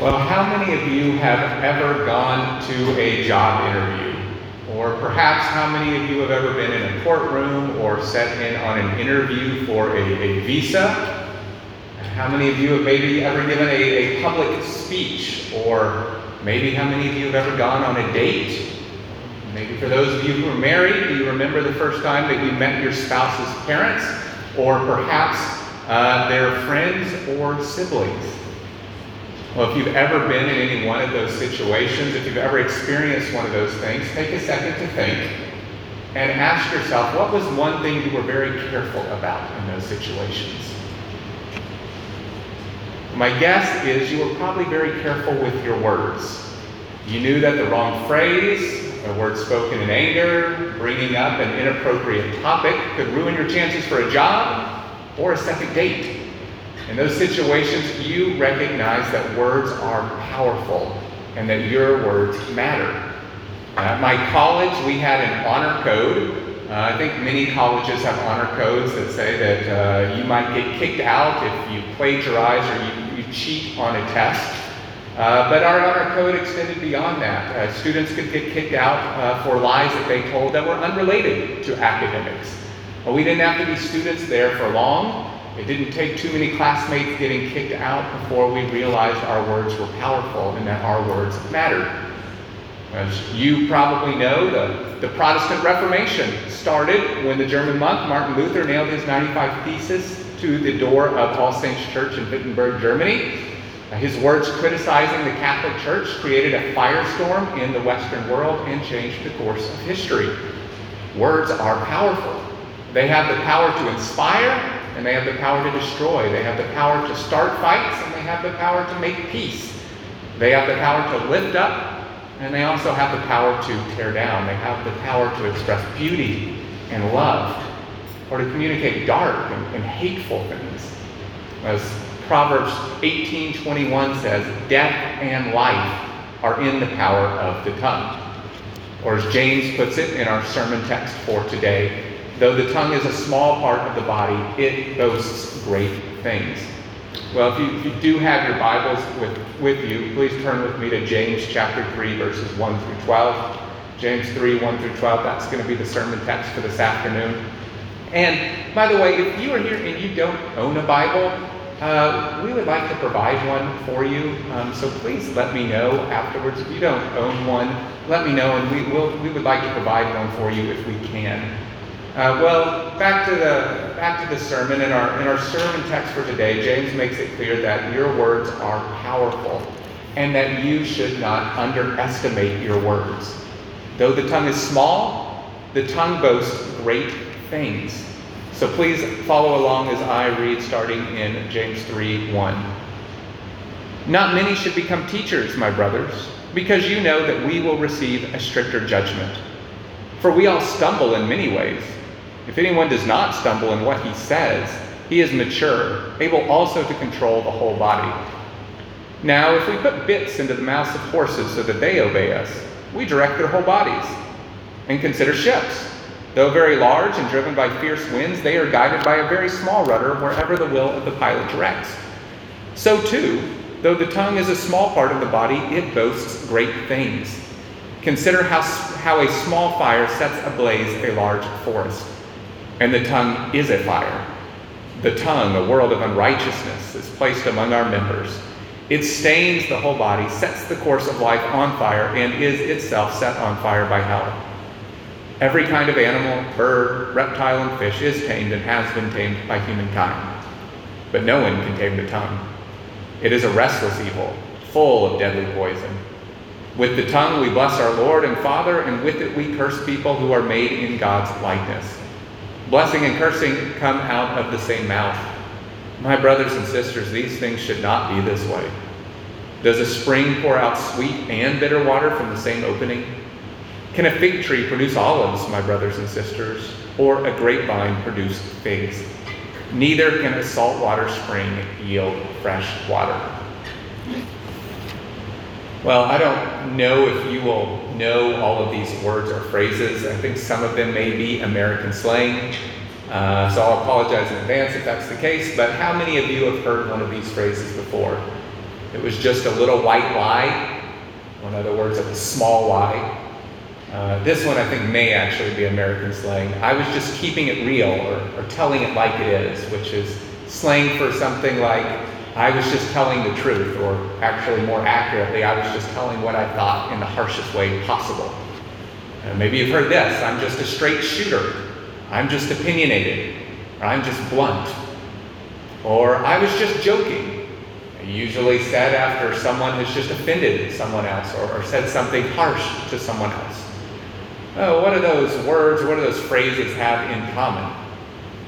Well, how many of you have ever gone to a job interview? Or perhaps how many of you have ever been in a courtroom or sat in on an interview for a, a visa? How many of you have maybe ever given a, a public speech? Or maybe how many of you have ever gone on a date? Maybe for those of you who are married, do you remember the first time that you met your spouse's parents? Or perhaps uh, their friends or siblings? Well, if you've ever been in any one of those situations, if you've ever experienced one of those things, take a second to think and ask yourself what was one thing you were very careful about in those situations? My guess is you were probably very careful with your words. You knew that the wrong phrase, a word spoken in anger, bringing up an inappropriate topic could ruin your chances for a job or a second date. In those situations, you recognize that words are powerful and that your words matter. At my college, we had an honor code. Uh, I think many colleges have honor codes that say that uh, you might get kicked out if you plagiarize or you, you cheat on a test. Uh, but our honor code extended beyond that. Uh, students could get kicked out uh, for lies that they told that were unrelated to academics. We didn't have to be students there for long. It didn't take too many classmates getting kicked out before we realized our words were powerful and that our words mattered. As you probably know, the, the Protestant Reformation started when the German monk Martin Luther nailed his 95 Theses to the door of All Saints Church in Wittenberg, Germany. His words criticizing the Catholic Church created a firestorm in the Western world and changed the course of history. Words are powerful. They have the power to inspire and they have the power to destroy. They have the power to start fights, and they have the power to make peace. They have the power to lift up, and they also have the power to tear down. They have the power to express beauty and love, or to communicate dark and, and hateful things. As Proverbs 18:21 says, "Death and life are in the power of the tongue." Or as James puts it in our sermon text for today, Though the tongue is a small part of the body, it boasts great things. Well, if you, if you do have your Bibles with, with you, please turn with me to James chapter 3, verses 1 through 12. James 3, 1 through 12, that's going to be the sermon text for this afternoon. And by the way, if you are here and you don't own a Bible, uh, we would like to provide one for you. Um, so please let me know afterwards. If you don't own one, let me know, and we, will, we would like to provide one for you if we can. Uh, well, back to the back to the sermon. In our in our sermon text for today, James makes it clear that your words are powerful, and that you should not underestimate your words. Though the tongue is small, the tongue boasts great things. So please follow along as I read, starting in James 3 1. Not many should become teachers, my brothers, because you know that we will receive a stricter judgment. For we all stumble in many ways. If anyone does not stumble in what he says, he is mature, able also to control the whole body. Now, if we put bits into the mouths of horses so that they obey us, we direct their whole bodies. And consider ships. Though very large and driven by fierce winds, they are guided by a very small rudder wherever the will of the pilot directs. So, too, though the tongue is a small part of the body, it boasts great things. Consider how, how a small fire sets ablaze a large forest. And the tongue is a fire. The tongue, a world of unrighteousness, is placed among our members. It stains the whole body, sets the course of life on fire, and is itself set on fire by hell. Every kind of animal, bird, reptile, and fish is tamed and has been tamed by humankind. But no one can tame the tongue. It is a restless evil, full of deadly poison. With the tongue we bless our Lord and Father, and with it we curse people who are made in God's likeness. Blessing and cursing come out of the same mouth. My brothers and sisters, these things should not be this way. Does a spring pour out sweet and bitter water from the same opening? Can a fig tree produce olives, my brothers and sisters, or a grapevine produce figs? Neither can a saltwater spring yield fresh water. Well, I don't know if you will know all of these words or phrases. I think some of them may be American slang. Uh, so I'll apologize in advance if that's the case. But how many of you have heard one of these phrases before? It was just a little white lie, or in other words, a small lie. Uh, this one I think may actually be American slang. I was just keeping it real or, or telling it like it is, which is slang for something like I was just telling the truth, or actually more accurately, I was just telling what I thought in the harshest way possible. Uh, maybe you've heard this I'm just a straight shooter, I'm just opinionated, or I'm just blunt, or I was just joking. Usually said after someone has just offended someone else or, or said something harsh to someone else. Oh, what do those words, what do those phrases have in common?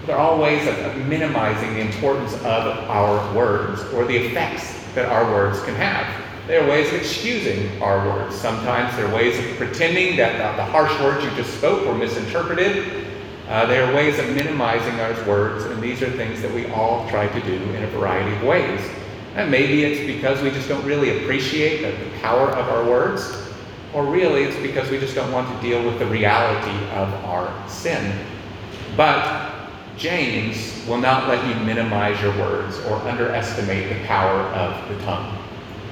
They're all ways of minimizing the importance of our words or the effects that our words can have. They are ways of excusing our words. Sometimes they're ways of pretending that the harsh words you just spoke were misinterpreted. Uh, they are ways of minimizing our words, and these are things that we all try to do in a variety of ways. And maybe it's because we just don't really appreciate the power of our words or really it's because we just don't want to deal with the reality of our sin. But James will not let you minimize your words or underestimate the power of the tongue.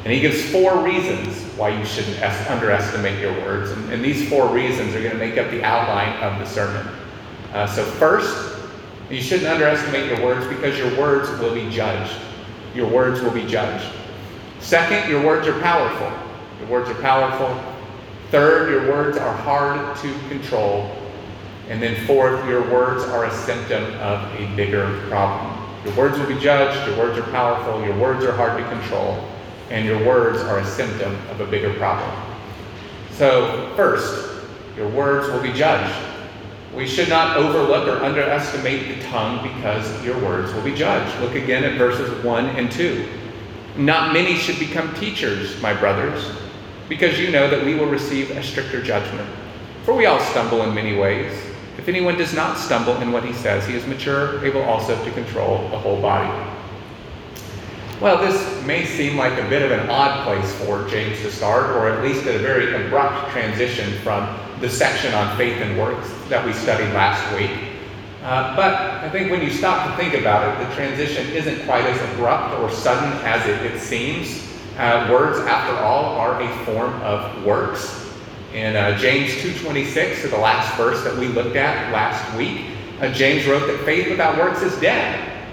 And he gives four reasons why you shouldn't underestimate your words. And, and, these four reasons are going to make up the outline of the sermon. Uh, so, first, you shouldn't underestimate your words because your words will be judged. Your words will be judged. Second, your words are powerful. Your words are powerful. Third, your words are hard to control. And then fourth, your words are a symptom of a bigger problem. Your words will be judged, your words are powerful, your words are hard to control, and your words are a symptom of a bigger problem. So, first, your words will be judged. We should not overlook or underestimate the tongue because your words will be judged. Look again at verses 1 and 2. Not many should become teachers, my brothers because you know that we will receive a stricter judgment. For we all stumble in many ways. If anyone does not stumble in what he says, he is mature, able also to control the whole body. Well, this may seem like a bit of an odd place for James to start, or at least a very abrupt transition from the section on faith and works that we studied last week. Uh, but I think when you stop to think about it, the transition isn't quite as abrupt or sudden as it, it seems. Uh, words, after all, are a form of works. In uh, James 2.26, or the last verse that we looked at last week, uh, James wrote that faith without works is dead.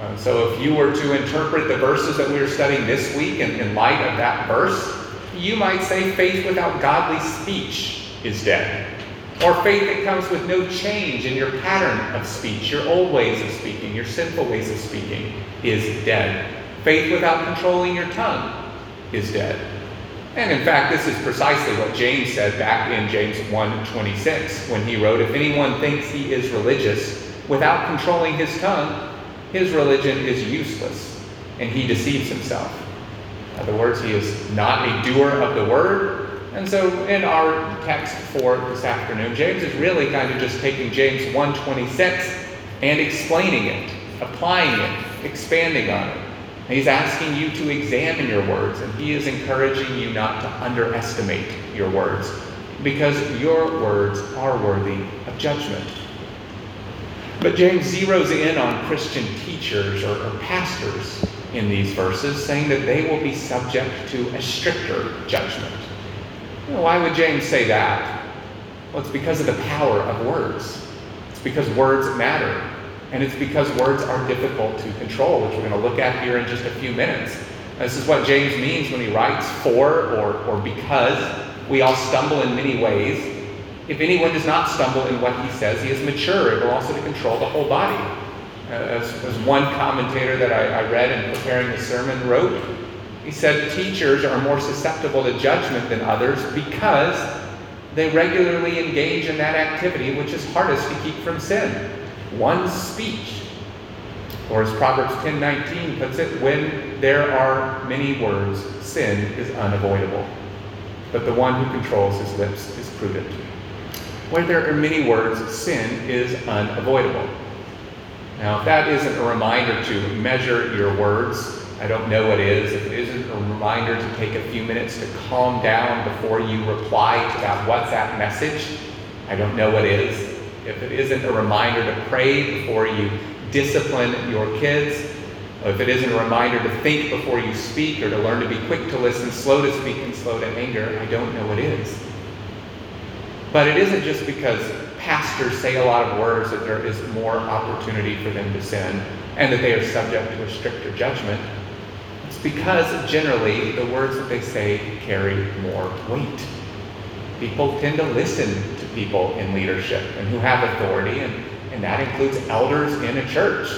Uh, so if you were to interpret the verses that we are studying this week in, in light of that verse, you might say faith without godly speech is dead. Or faith that comes with no change in your pattern of speech, your old ways of speaking, your sinful ways of speaking, is dead. Faith without controlling your tongue is dead. And in fact, this is precisely what James said back in James 1:26 when he wrote, "If anyone thinks he is religious without controlling his tongue, his religion is useless, and he deceives himself." In other words, he is not a doer of the word. And so in our text for this afternoon, James is really kind of just taking James 1:26 and explaining it, applying it, expanding on it. He's asking you to examine your words, and he is encouraging you not to underestimate your words, because your words are worthy of judgment. But James zeroes in on Christian teachers or, or pastors in these verses, saying that they will be subject to a stricter judgment. Why would James say that? Well, it's because of the power of words. It's because words matter. And it's because words are difficult to control, which we're going to look at here in just a few minutes. This is what James means when he writes for or, or because we all stumble in many ways. If anyone does not stumble in what he says, he is mature, able also to control the whole body. Uh, as, as, one commentator that I, I read in preparing the sermon wrote, he said, Teachers are more susceptible to judgment than others because they regularly engage in that activity which is hardest to keep from sin one speech. Or as Proverbs 10:19 puts it, when there are many words, sin is unavoidable. But the one who controls his lips is prudent. When there are many words, sin is unavoidable. Now, if that isn't a reminder to measure your words, I don't know what is. If it isn't a reminder to take a few minutes to calm down before you reply to that WhatsApp message, I don't know what is if it isn't a reminder to pray before you discipline your kids, If it isn't a reminder to think before you speak or to learn to be quick to listen, slow to speak, and slow to anger, I don't know what is. But it isn't just because pastors say a lot of words that there is more opportunity for them to sin and that they are subject to a stricter judgment. It's because generally the words that they say carry more weight. People tend to listen people in leadership and who have authority, and, and that includes elders in a church.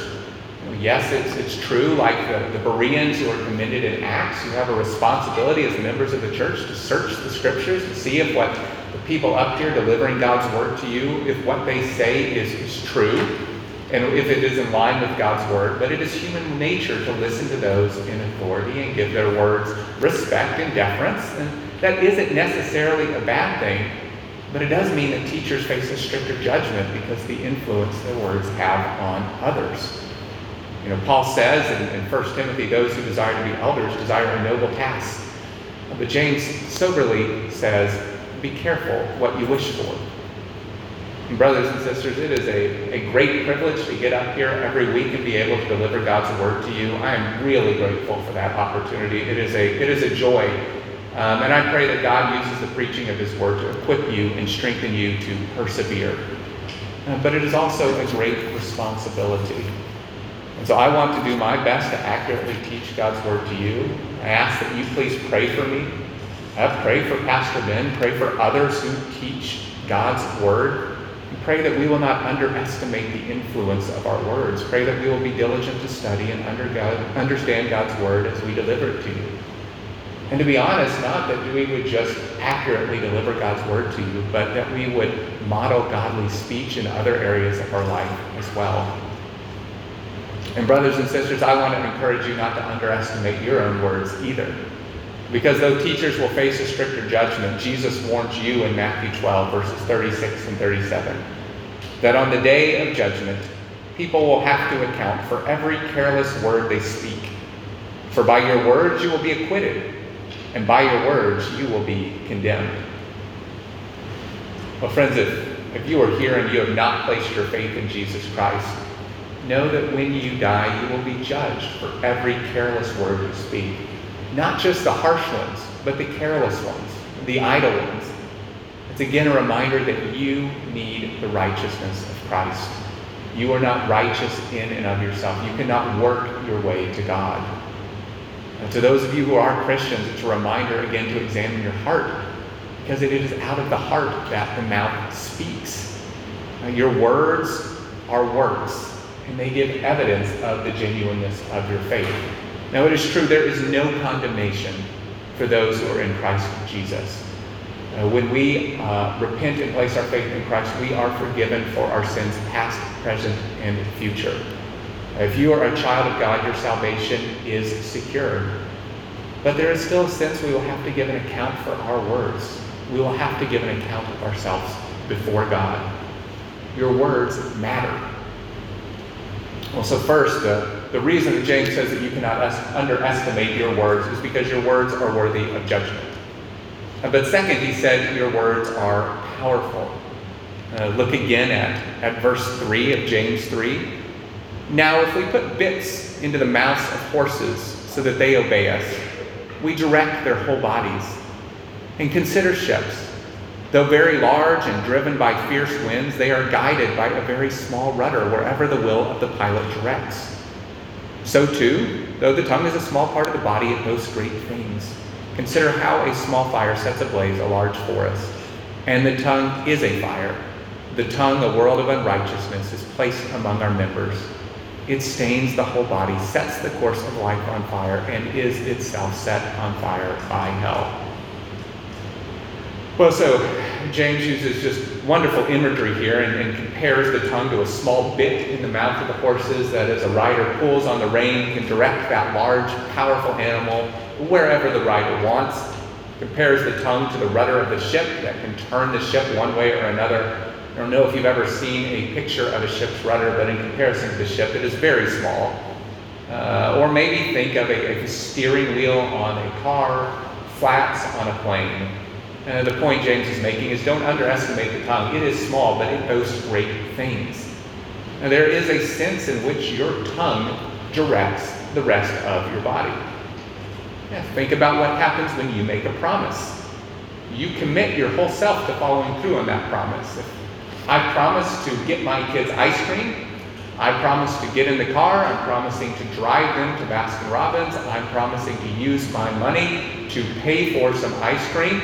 Yes, it's, it's true, like the, the Bereans who are commended in Acts, you have a responsibility as members of the church to search the scriptures to see if what the people up here delivering God's word to you, if what they say is, is true, and if it is in line with God's word. But it is human nature to listen to those in authority and give their words respect and deference. And that isn't necessarily a bad thing, but it does mean that teachers face a stricter judgment because the influence their words have on others. You know, Paul says in, in 1 Timothy, those who desire to be elders desire a noble task. But James soberly says, be careful what you wish for. And brothers and sisters, it is a, a great privilege to get up here every week and be able to deliver God's word to you. I am really grateful for that opportunity. It is a, it is a joy. Um, and I pray that God uses the preaching of his word to equip you and strengthen you to persevere. Uh, but it is also a great responsibility. And so I want to do my best to accurately teach God's word to you. I ask that you please pray for me. I pray for Pastor Ben. Pray for others who teach God's word. And pray that we will not underestimate the influence of our words. Pray that we will be diligent to study and understand God's word as we deliver it to you. And to be honest, not that we would just accurately deliver God's word to you, but that we would model godly speech in other areas of our life as well. And, brothers and sisters, I want to encourage you not to underestimate your own words either. Because though teachers will face a stricter judgment, Jesus warns you in Matthew 12, verses 36 and 37, that on the day of judgment, people will have to account for every careless word they speak. For by your words you will be acquitted, and by your words you will be condemned. Well, friends, if, if you are here and you have not placed your faith in Jesus Christ, know that when you die, you will be judged for every careless word you speak. Not just the harsh ones, but the careless ones, the idle ones. It's again a reminder that you need the righteousness of Christ. You are not righteous in and of yourself. You cannot work your way to God. And to those of you who are Christians, it's a reminder again to examine your heart, because it is out of the heart that the mouth speaks. Your words are works, and they give evidence of the genuineness of your faith. Now, it is true, there is no condemnation for those who are in Christ Jesus. Uh, when we uh, repent and place our faith in Christ, we are forgiven for our sins, past, present, and future. If you are a child of God, your salvation is secure. But there is still a sense we will have to give an account for our words. We will have to give an account of ourselves before God. Your words matter. Well, so first, uh, the reason that James says that you cannot underestimate your words is because your words are worthy of judgment. Uh, but second, he said your words are powerful. Uh, look again at, at verse 3 of James 3. Now, if we put bits into the mouths of horses so that they obey us, we direct their whole bodies. And consider ships. Though very large and driven by fierce winds, they are guided by a very small rudder wherever the will of the pilot directs. So, too, though the tongue is a small part of the body, it boasts great things. Consider how a small fire sets ablaze a large forest. And the tongue is a fire. The tongue, a world of unrighteousness, is placed among our members. It stains the whole body, sets the course of life on fire, and is itself set on fire by hell. Well, so James uses just wonderful imagery here and, and, compares the tongue to a small bit in the mouth of the horses that, as a rider pulls on the rein, can direct that large, powerful animal wherever the rider wants. Compares the tongue to the rudder of the ship that can turn the ship one way or another. I don't know if you've ever seen a picture of a ship's rudder, but in comparison to the ship, it is very small. Uh, or maybe think of a, a steering wheel on a car, flaps on a plane. Uh, the point James is making is don't underestimate the tongue. It is small, but it boasts great things. Now, there is a sense in which your tongue directs the rest of your body. Yeah, think about what happens when you make a promise. You commit your whole self to following through on that promise. If I promise to get my kids ice cream, I promise to get in the car. I'm promising to drive them to Baskin Robbins. I'm promising to use my money to pay for some ice cream.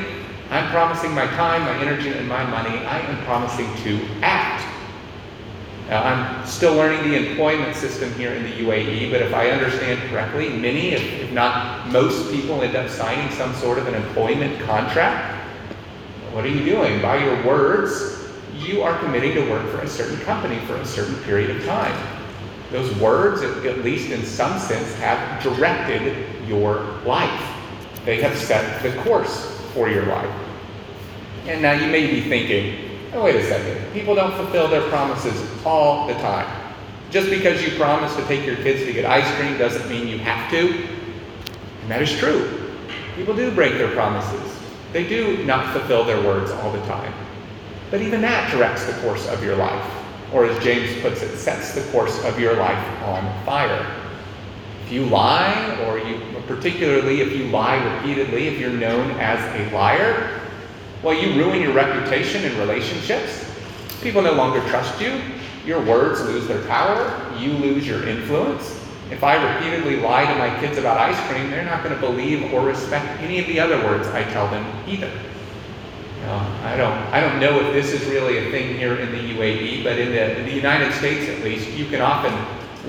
I'm promising my time, my energy, and my money. I am promising to act. Now, I'm still learning the employment system here in the UAE, but if I understand correctly, many, if, if not most people, end up signing some sort of an employment contract. What are you doing? By your words, you are committing to work for a certain company for a certain period of time. Those words, at least in some sense, have directed your life. They have set the course for your life. And now you may be thinking, oh, wait a second, people don't fulfill their promises all the time. Just because you promise to take your kids to get ice cream doesn't mean you have to. And that is true. People do break their promises. They do not fulfill their words all the time. But even that directs the course of your life, or as James puts it, sets the course of your life on fire. If you lie, or you particularly if you lie repeatedly, if you're known as a liar, well, you ruin your reputation in relationships. People no longer trust you. Your words lose their power. You lose your influence. If I repeatedly lie to my kids about ice cream, they're not going to believe or respect any of the other words I tell them either. I don't, I don't know if this is really a thing here in the UAE, but in the, in the United States at least, you can often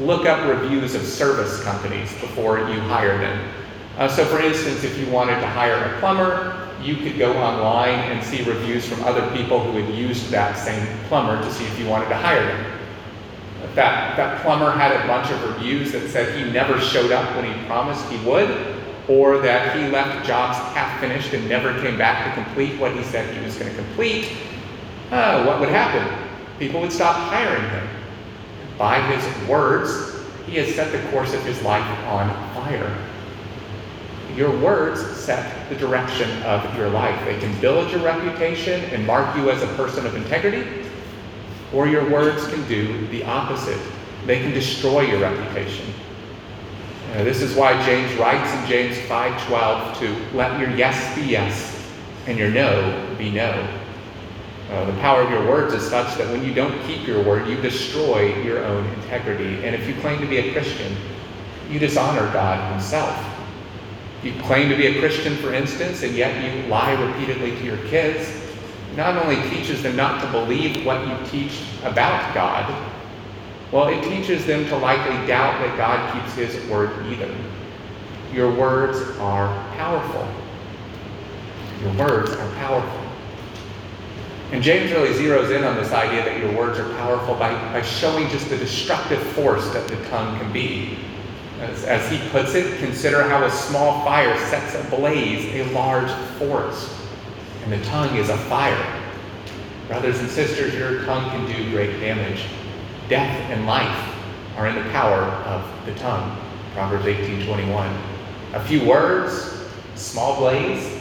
look up reviews of service companies before you hire them. Uh, so, for instance, if you wanted to hire a plumber, you could go online and see reviews from other people who had used that same plumber to see if you wanted to hire them. That, that plumber had a bunch of reviews that said he never showed up when he promised he would, or that he left jobs half finished and never came back to complete what he said he was going to complete, uh, what would happen? People would stop hiring him. By his words, he has set the course of his life on fire. Your words set the direction of your life. They can build your reputation and mark you as a person of integrity, or your words can do the opposite. They can destroy your reputation. Uh, this is why James writes in James 5:12 to let your yes be yes and your no be no. Uh, the power of your words is such that when you don't keep your word, you destroy your own integrity. And if you claim to be a Christian, you dishonor God Himself. You claim to be a Christian, for instance, and yet you lie repeatedly to your kids, not only teaches them not to believe what you teach about God, well, it teaches them to likely doubt that God keeps his word either. Your words are powerful. Your words are powerful. And James really zeroes in on this idea that your words are powerful by, by showing just the destructive force that the tongue can be. As, as he puts it, consider how a small fire sets ablaze a large forest. And the tongue is a fire. Brothers and sisters, your tongue can do great damage. Death and life are in the power of the tongue. Proverbs 18:21. A few words, small blaze,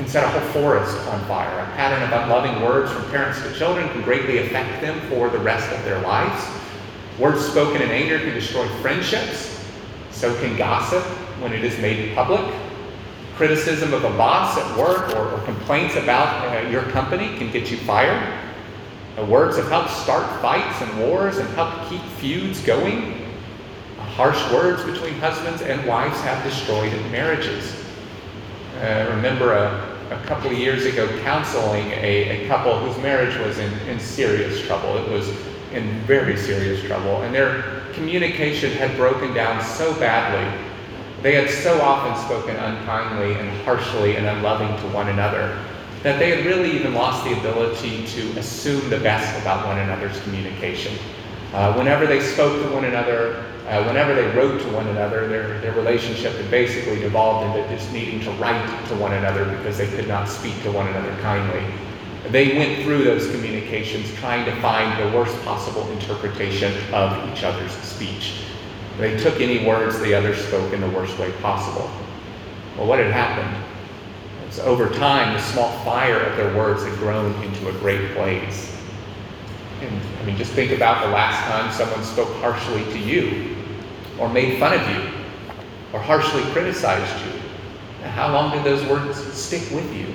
can set a whole forest on fire. A pattern of unloving words from parents to children can greatly affect them for the rest of their lives. Words spoken in anger can destroy friendships. So can gossip when it is made public. Criticism of a boss at work or, or complaints about uh, your company can get you fired. The words have helped start fights and wars and helped keep feuds going. Harsh words between husbands and wives have destroyed marriages. I uh, remember a, a couple of years ago counseling a, a couple whose marriage was in, in serious trouble. It was in very serious trouble, and their communication had broken down so badly. They had so often spoken unkindly and harshly and unloving to one another that they had really even lost the ability to assume the best about one another's communication. Uh, whenever they spoke to one another, uh, whenever they wrote to one another, their, their relationship had basically devolved into just needing to write to one another because they could not speak to one another kindly. They went through those communications trying to find the worst possible interpretation of each other's speech. They took any words the other spoke in the worst way possible. Well, what had happened? So over time, the small fire of their words had grown into a great blaze. And I mean, just think about the last time someone spoke harshly to you or made fun of you or harshly criticized you, how long did those words stick with you?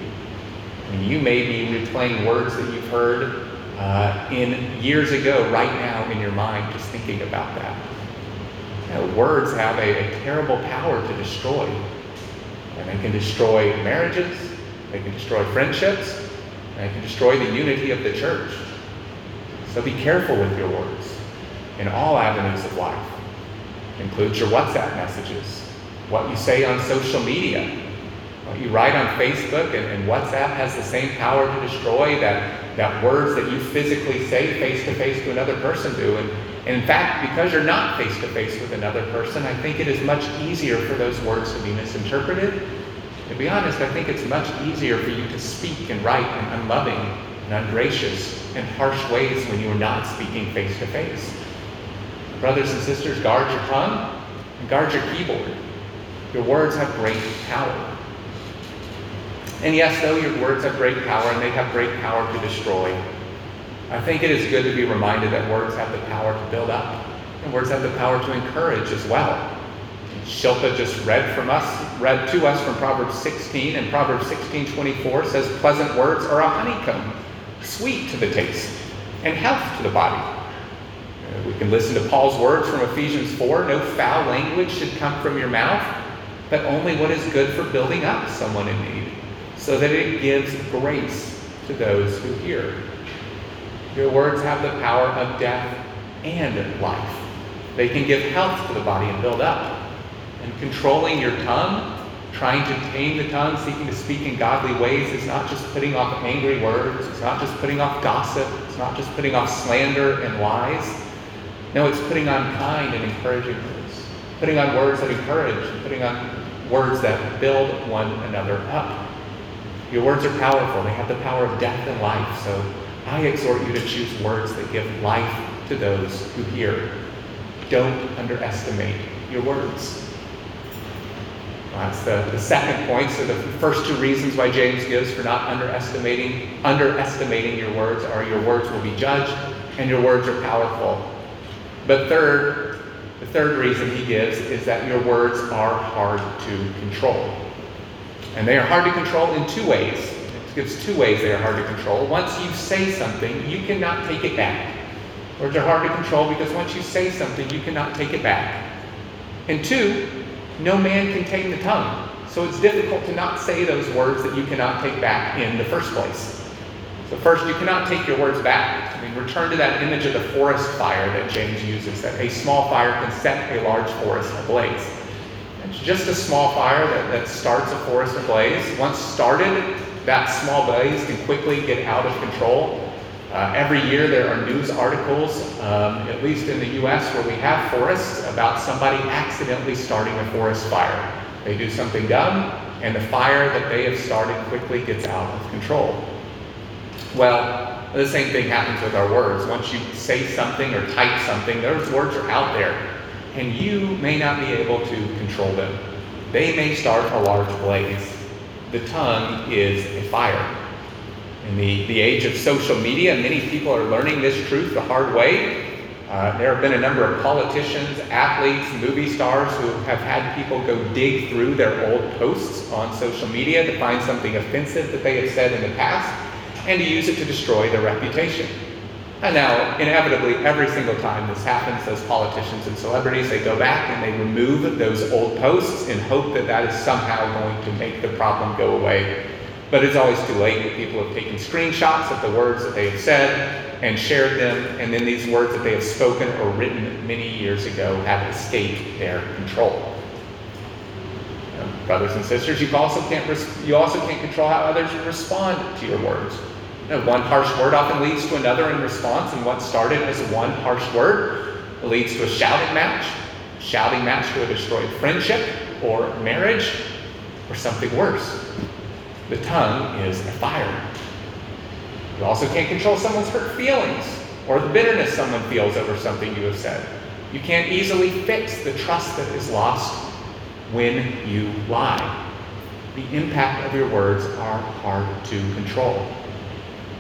I mean, you may be replaying words that you've heard uh, in years ago, right now in your mind, just thinking about that. You know, words have a, a terrible power to destroy. And they can destroy marriages, they can destroy friendships, and they can destroy the unity of the church. So be careful with your words in all avenues of life. Includes your WhatsApp messages, what you say on social media, what you write on Facebook, and, and WhatsApp has the same power to destroy that that words that you physically say face to face to another person do. And, in fact, because you're not face to face with another person, I think it is much easier for those words to be misinterpreted. To be honest, I think it's much easier for you to speak and write in unloving and ungracious and harsh ways when you are not speaking face to face. Brothers and sisters, guard your tongue and guard your keyboard. Your words have great power. And yes, though your words have great power and they have great power to destroy, I think it is good to be reminded that words have the power to build up, and words have the power to encourage as well. Shilpa just read from us, read to us from Proverbs 16, and Proverbs 16:24 says, "Pleasant words are a honeycomb, sweet to the taste, and health to the body." Uh, we can listen to Paul's words from Ephesians 4, "No foul language should come from your mouth, but only what is good for building up someone in need." so that it gives grace to those who hear. Your words have the power of death and life. They can give health to the body and build up. And controlling your tongue, trying to tame the tongue, seeking to speak in godly ways, is not just putting off angry words, it's not just putting off gossip, it's not just putting off slander and lies. No, it's putting on kind and encouraging words, putting on words that encourage, putting on words that build one another up. Your words are powerful. They have the power of death and life. So I exhort you to choose words that give life to those who hear. Don't underestimate your words. that's the, the second point. So the first two reasons why James gives for not underestimating underestimating your words are your words will be judged and your words are powerful. But third, the third reason he gives is that your words are hard to control. And they are hard to control in two ways. Gives two ways they are hard to control. Once you say something, you cannot take it back. Words are hard to control because once you say something, you cannot take it back. And two, no man can tame the tongue. So it's difficult to not say those words that you cannot take back in the first place. So, first, you cannot take your words back. I mean, return to that image of the forest fire that James uses that a small fire can set a large forest ablaze. It's just a small fire that, that starts a forest ablaze. Once started, that small blaze can quickly get out of control. Uh, every year there are news articles, um, at least in the US where we have forests, about somebody accidentally starting a forest fire. They do something dumb, and the fire that they have started quickly gets out of control. Well, the same thing happens with our words. Once you say something or type something, those words are out there and you may not be able to control them. They may start a large blaze. The tongue is a fire. In the, the age of social media, many people are learning this truth the hard way. Uh, there have been a number of politicians, athletes, movie stars who have had people go dig through their old posts on social media to find something offensive that they have said in the past and to use it to destroy their reputation. And now, inevitably, every single time this happens, those politicians and celebrities, they go back and they remove those old posts in hope that that is somehow going to make the problem go away. But it's always too late. People have taken screenshots of the words that they have said and shared them, and then these words that they have spoken or written many years ago have escaped their control. brothers and sisters, you also can't you also can't control how others respond to your words. You know, one harsh word often leads to another in response, and what started as one harsh word leads to a shouting match, a shouting match to a destroyed friendship or marriage, or something worse. The tongue is a fire. You also can't control someone's hurt feelings or the bitterness someone feels over something you have said. You can't easily fix the trust that is lost when you lie. The impact of your words are hard to control.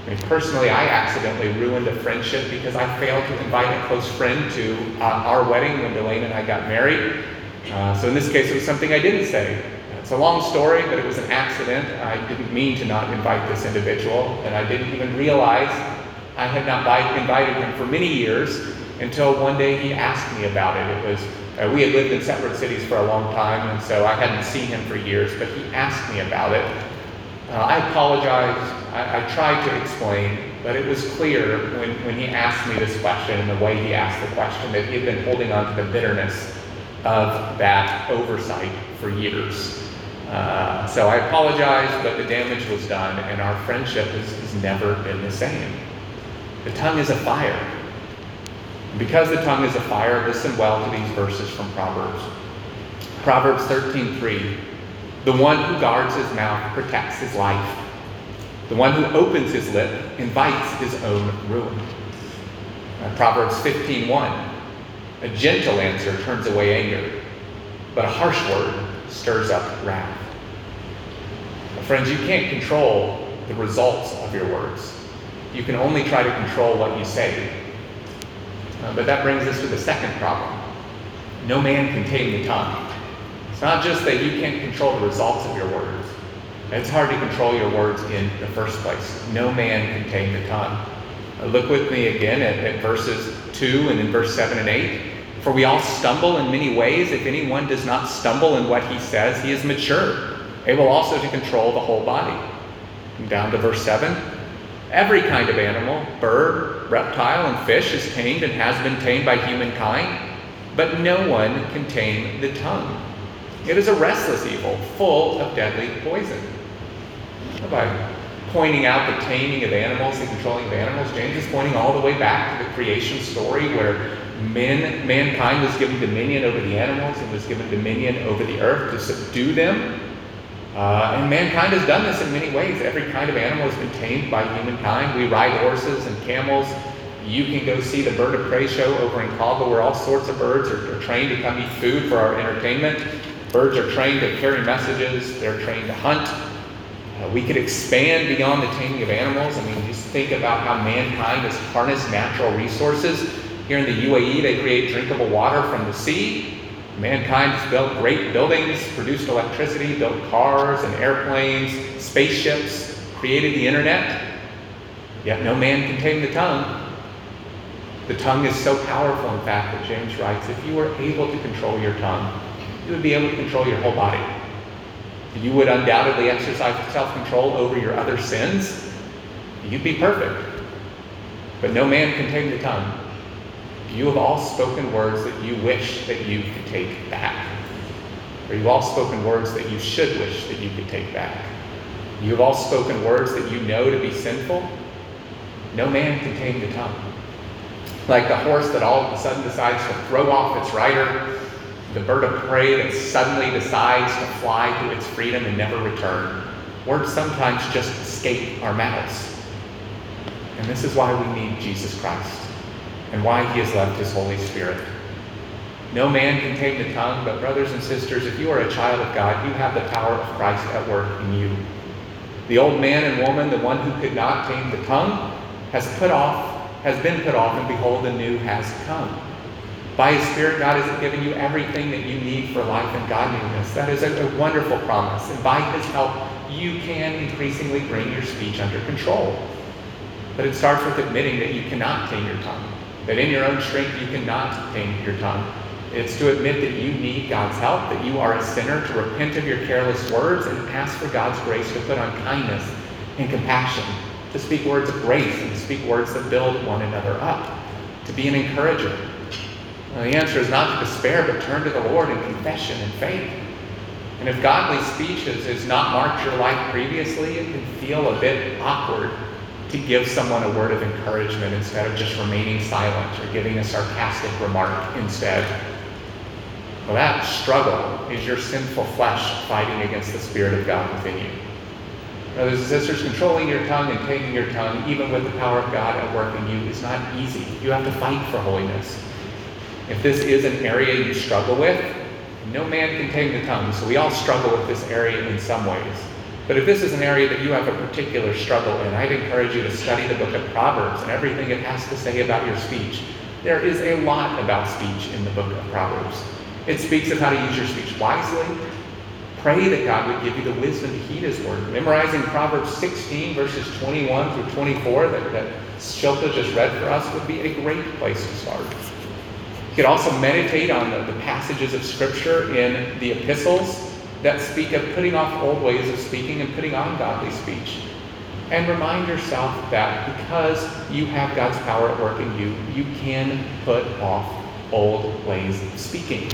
I mean, personally, I accidentally ruined a friendship because I failed to invite a close friend to uh, our wedding when Delane and I got married. Uh, so in this case, it was something I didn't say. It's a long story, but it was an accident. I didn't mean to not invite this individual, and I didn't even realize I had not invited him for many years until one day he asked me about it. It was uh, we had lived in separate cities for a long time, and so I hadn't seen him for years, but he asked me about it. Uh, I apologized. I, I, tried to explain, but it was clear when, when he asked me this question and the way he asked the question that he had been holding on to the bitterness of that oversight for years. Uh, so I apologized, but the damage was done, and our friendship has, has never been the same. The tongue is a fire. Because the tongue is a fire, listen well to these verses from Proverbs. Proverbs 13:3. The one who guards his mouth protects his life. The one who opens his lip invites his own ruin. Uh, Proverbs 15:1. A gentle answer turns away anger, but a harsh word stirs up wrath. Friends, you can't control the results of your words. You can only try to control what you say. Uh, but that brings us to the second problem. No man can tame the tongue. It's not just that you can't control the results of your words. It's hard to control your words in the first place. No man can tame the tongue. Uh, look with me again at, at verses 2 and in verse 7 and 8. For we all stumble in many ways. If anyone does not stumble in what he says, he is mature, able also to control the whole body. And down to verse 7. Every kind of animal, bird, reptile, and fish is tamed and has been tamed by humankind, but no one can tame the tongue. It is a restless evil, full of deadly poison. By pointing out the taming of animals, the controlling of animals, James is pointing all the way back to the creation story where men, mankind was given dominion over the animals and was given dominion over the earth to subdue them. Uh, and mankind has done this in many ways. Every kind of animal has been tamed by humankind. We ride horses and camels. You can go see the bird of prey show over in Caldwell where all sorts of birds are, are trained to come eat food for our entertainment. Birds are trained to carry messages. They're trained to hunt. Uh, we could expand beyond the taming of animals. I mean, just think about how mankind has harnessed natural resources here in the UAE, they create drinkable water from the sea. Mankind has built great buildings, produced electricity, built cars and airplanes, spaceships, created the internet. Yet no man can tame the tongue. The tongue is so powerful, in fact, that James writes if you were able to control your tongue, you would be able to control your whole body. You would undoubtedly exercise self control over your other sins. You'd be perfect. But no man can tame the tongue. You have all spoken words that you wish that you could take back. Or you've all spoken words that you should wish that you could take back. You have all spoken words that you know to be sinful. No man can tame the tongue. Like the horse that all of a sudden decides to throw off its rider, the bird of prey that suddenly decides to fly to its freedom and never return. Words sometimes just escape our mouths. And this is why we need Jesus Christ and why he has left his Holy Spirit. No man can tame the tongue, but brothers and sisters, if you are a child of God, you have the power of Christ at work in you. The old man and woman, the one who could not tame the tongue, has put off, has been put off, and behold, the new has come. By his Spirit, God has given you everything that you need for life and godliness. That is a, a wonderful promise. And by his help, you can increasingly bring your speech under control. But it starts with admitting that you cannot tame your tongue that in your own strength you cannot tame your tongue. It's to admit that you need God's help, that you are a sinner, to repent of your careless words and ask for God's grace to put on kindness and compassion, to speak words of grace and to speak words that build one another up, to be an encourager. The answer is not to despair, but turn to the Lord in confession and faith. And if godly speech has, has not marked your life previously, it can feel a bit awkward to give someone a word of encouragement instead of just remaining silent or giving a sarcastic remark instead. Well, that struggle is your sinful flesh fighting against the Spirit of God within you. Brothers and sisters, controlling your tongue and taming your tongue, even with the power of God at work in you, is not easy. You have to fight for holiness. If this is an area you struggle with, no man can tame the tongue, so we all struggle with this area in some ways. But if this is an area that you have a particular struggle in, I'd encourage you to study the book of Proverbs and everything it has to say about your speech. There is a lot about speech in the book of Proverbs. It speaks of how to use your speech wisely. Pray that God would give you the wisdom to heed His word. Memorizing Proverbs 16, verses 21 through 24, that, that Shilpa just read for us, would be a great place to start. You could also meditate on the, the passages of Scripture in the epistles that speak of putting off old ways of speaking and putting on godly speech. And remind yourself that because you have God's power at work in you, you can put off old ways of speaking.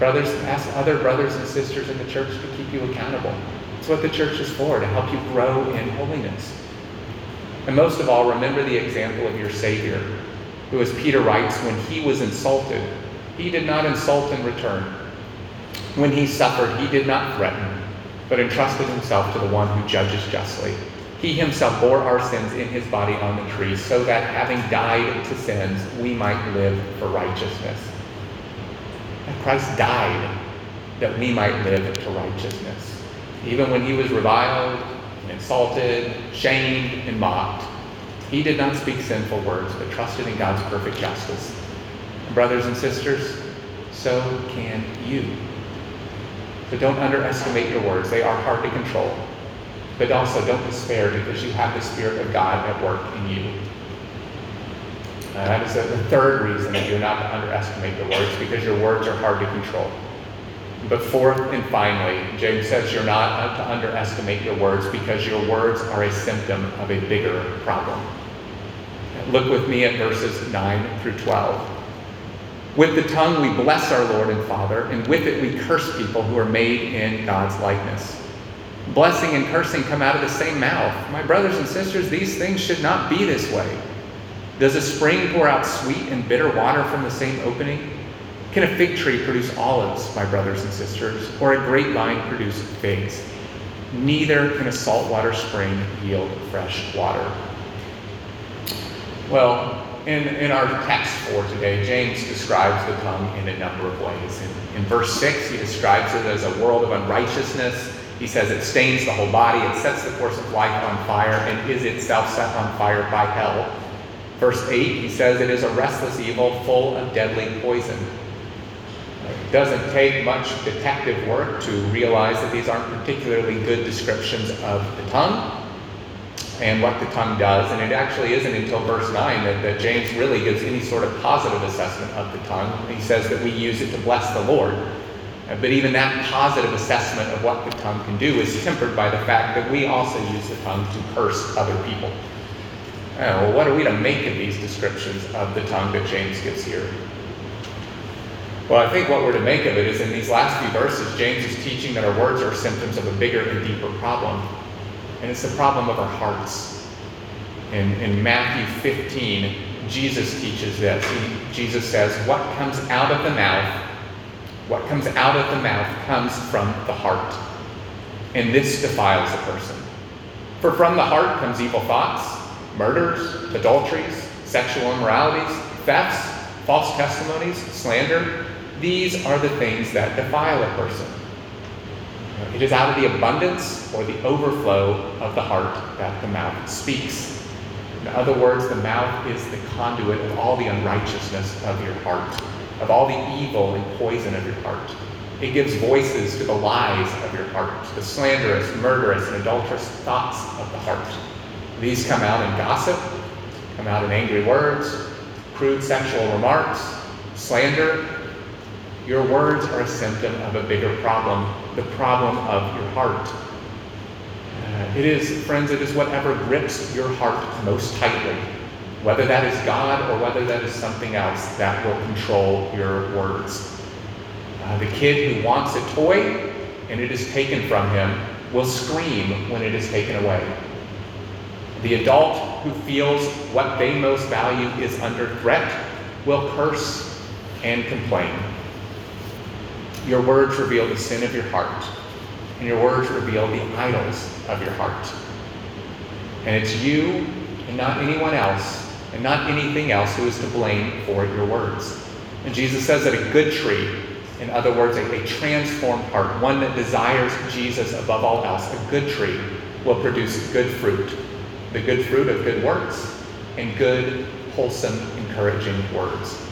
Brothers, ask other brothers and sisters in the church to keep you accountable. It's what the church is for, to help you grow in holiness. And most of all, remember the example of your Savior, who, as Peter writes, when he was insulted, he did not insult in return. When he suffered, he did not threaten, but entrusted himself to the one who judges justly. He himself bore our sins in his body on the tree, so that having died to sins, we might live for righteousness. And Christ died that we might live to righteousness. Even when he was reviled, insulted, shamed, and mocked, he did not speak sinful words, but trusted in God's perfect justice. Brothers and sisters, so can you. So don't underestimate your words. They are hard to control. But also don't despair because you have the Spirit of God at work in you. Uh, that is the third reason that you're not to underestimate your words because your words are hard to control. But fourth and finally, James says you're not to underestimate your words because your words are a symptom of a bigger problem. Look with me at verses 9 through 12. With the tongue we bless our Lord and Father, and with it we curse people who are made in God's likeness. Blessing and cursing come out of the same mouth. My brothers and sisters, these things should not be this way. Does a spring pour out sweet and bitter water from the same opening? Can a fig tree produce olives, my brothers and sisters, or a grapevine produce figs? Neither can a saltwater spring yield fresh water. Well, in, in our text for today, James describes the tongue in a number of ways. In, in verse 6, he describes it as a world of unrighteousness. He says it stains the whole body, it sets the course of life on fire, and is itself set on fire by hell. Verse 8, he says it is a restless evil full of deadly poison. It doesn't take much detective work to realize that these aren't particularly good descriptions of the tongue and what the tongue does. And it actually isn't until verse 9 that, that James really gives any sort of positive assessment of the tongue. He says that we use it to bless the Lord. Uh, but even that positive assessment of what the tongue can do is tempered by the fact that we also use the tongue to curse other people. Uh, well, what are we to make of these descriptions of the tongue that James gives here? Well, I think what we're to make of it is in these last few verses, James is teaching that our words are symptoms of a bigger and deeper problem. And it's the problem of our hearts. In, in Matthew 15, Jesus teaches this. He, Jesus says, What comes out of the mouth, what comes out of the mouth comes from the heart. And this defiles a person. For from the heart comes evil thoughts, murders, adulteries, sexual immoralities, thefts, false testimonies, slander. These are the things that defile a person. It is out of the abundance or the overflow of the heart that the mouth speaks. In other words, the mouth is the conduit of all the unrighteousness of your heart, of all the evil and poison of your heart. It gives voices to the lies of your heart, the slanderous, murderous, and adulterous thoughts of the heart. These come out in gossip, come out in angry words, crude sexual remarks, slander. Your words are a symptom of a bigger problem, the problem of your heart. Uh, it is, friends, it is whatever grips your heart most tightly, whether that is God or whether that is something else that will control your words. Uh, the kid who wants a toy and it is taken from him will scream when it is taken away. The adult who feels what they most value is under threat will curse and complain. Your words reveal the sin of your heart, and your words reveal the idols of your heart. And it's you and not anyone else, and not anything else, who is to blame for your words. And Jesus says that a good tree, in other words, a, a transformed heart, one that desires Jesus above all else, a good tree will produce good fruit. The good fruit of good works and good, wholesome, encouraging words.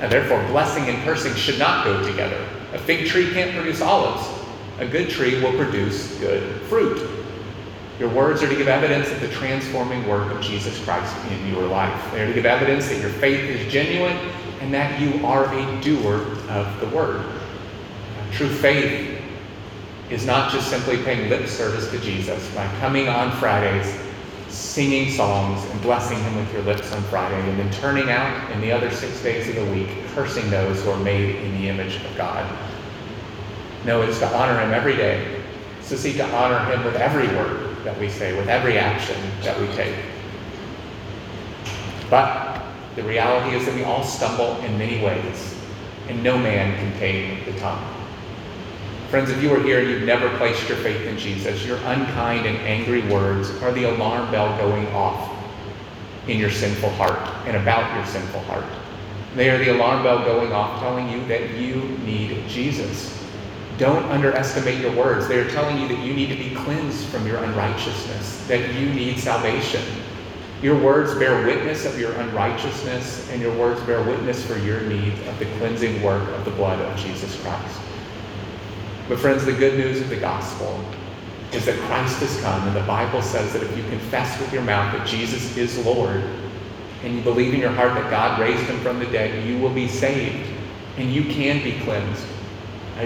And therefore, blessing and cursing should not go together. A fig tree can't produce olives. A good tree will produce good fruit. Your words are to give evidence of the transforming work of Jesus Christ in your life. They are to give evidence that your faith is genuine and that you are a doer of the word. True faith is not just simply paying lip service to Jesus by coming on Fridays, singing songs, and blessing him with your lips on Friday, and then turning out in the other six days of the week, cursing those who are made in the image of God. No, it's to honor him every day. It's to seek to honor him with every word that we say, with every action that we take. But the reality is that we all stumble in many ways, and no man can tame the tongue. Friends, if you are here and you've never placed your faith in Jesus, your unkind and angry words are the alarm bell going off in your sinful heart and about your sinful heart. They are the alarm bell going off telling you that you need Jesus. Don't underestimate your words. They are telling you that you need to be cleansed from your unrighteousness, that you need salvation. Your words bear witness of your unrighteousness, and your words bear witness for your need of the cleansing work of the blood of Jesus Christ. But, friends, the good news of the gospel is that Christ has come, and the Bible says that if you confess with your mouth that Jesus is Lord, and you believe in your heart that God raised him from the dead, you will be saved, and you can be cleansed.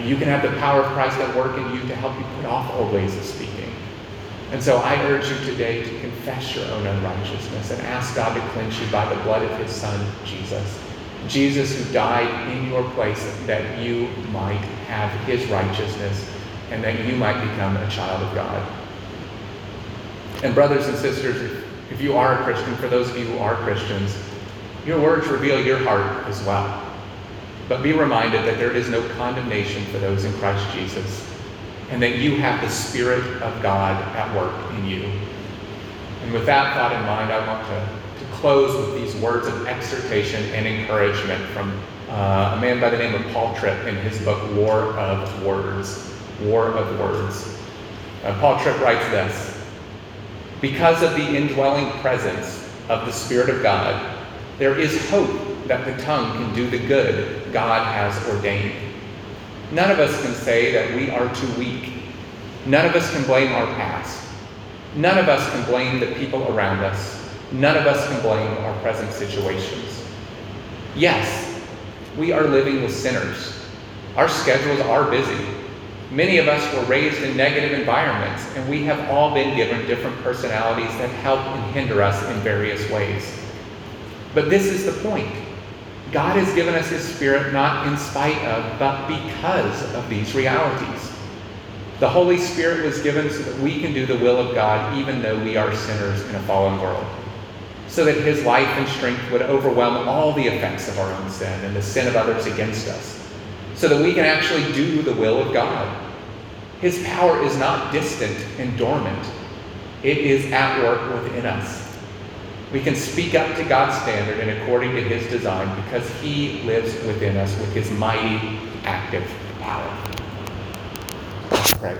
You can have the power of Christ at work in you to help you put off old ways of speaking. And so I urge you today to confess your own unrighteousness and ask God to cleanse you by the blood of his Son, Jesus. Jesus who died in your place that you might have his righteousness and that you might become a child of God. And brothers and sisters, if you are a Christian, for those of you who are Christians, your words reveal your heart as well. But be reminded that there is no condemnation for those in Christ Jesus, and that you have the Spirit of God at work in you. And with that thought in mind, I want to, to close with these words of exhortation and encouragement from uh, a man by the name of Paul Tripp in his book, War of Words. War of Words. Uh, Paul Tripp writes this Because of the indwelling presence of the Spirit of God, there is hope that the tongue can do the good God has ordained. None of us can say that we are too weak. None of us can blame our past. None of us can blame the people around us. None of us can blame our present situations. Yes, we are living with sinners. Our schedules are busy. Many of us were raised in negative environments, and we have all been given different personalities that help and hinder us in various ways. But this is the point. God has given us His Spirit not in spite of, but because of these realities. The Holy Spirit was given so that we can do the will of God even though we are sinners in a fallen world. So that His life and strength would overwhelm all the effects of our own sin and the sin of others against us. So that we can actually do the will of God. His power is not distant and dormant, it is at work within us. We can speak up to God's standard and according to his design because he lives within us with his mighty active power. Right.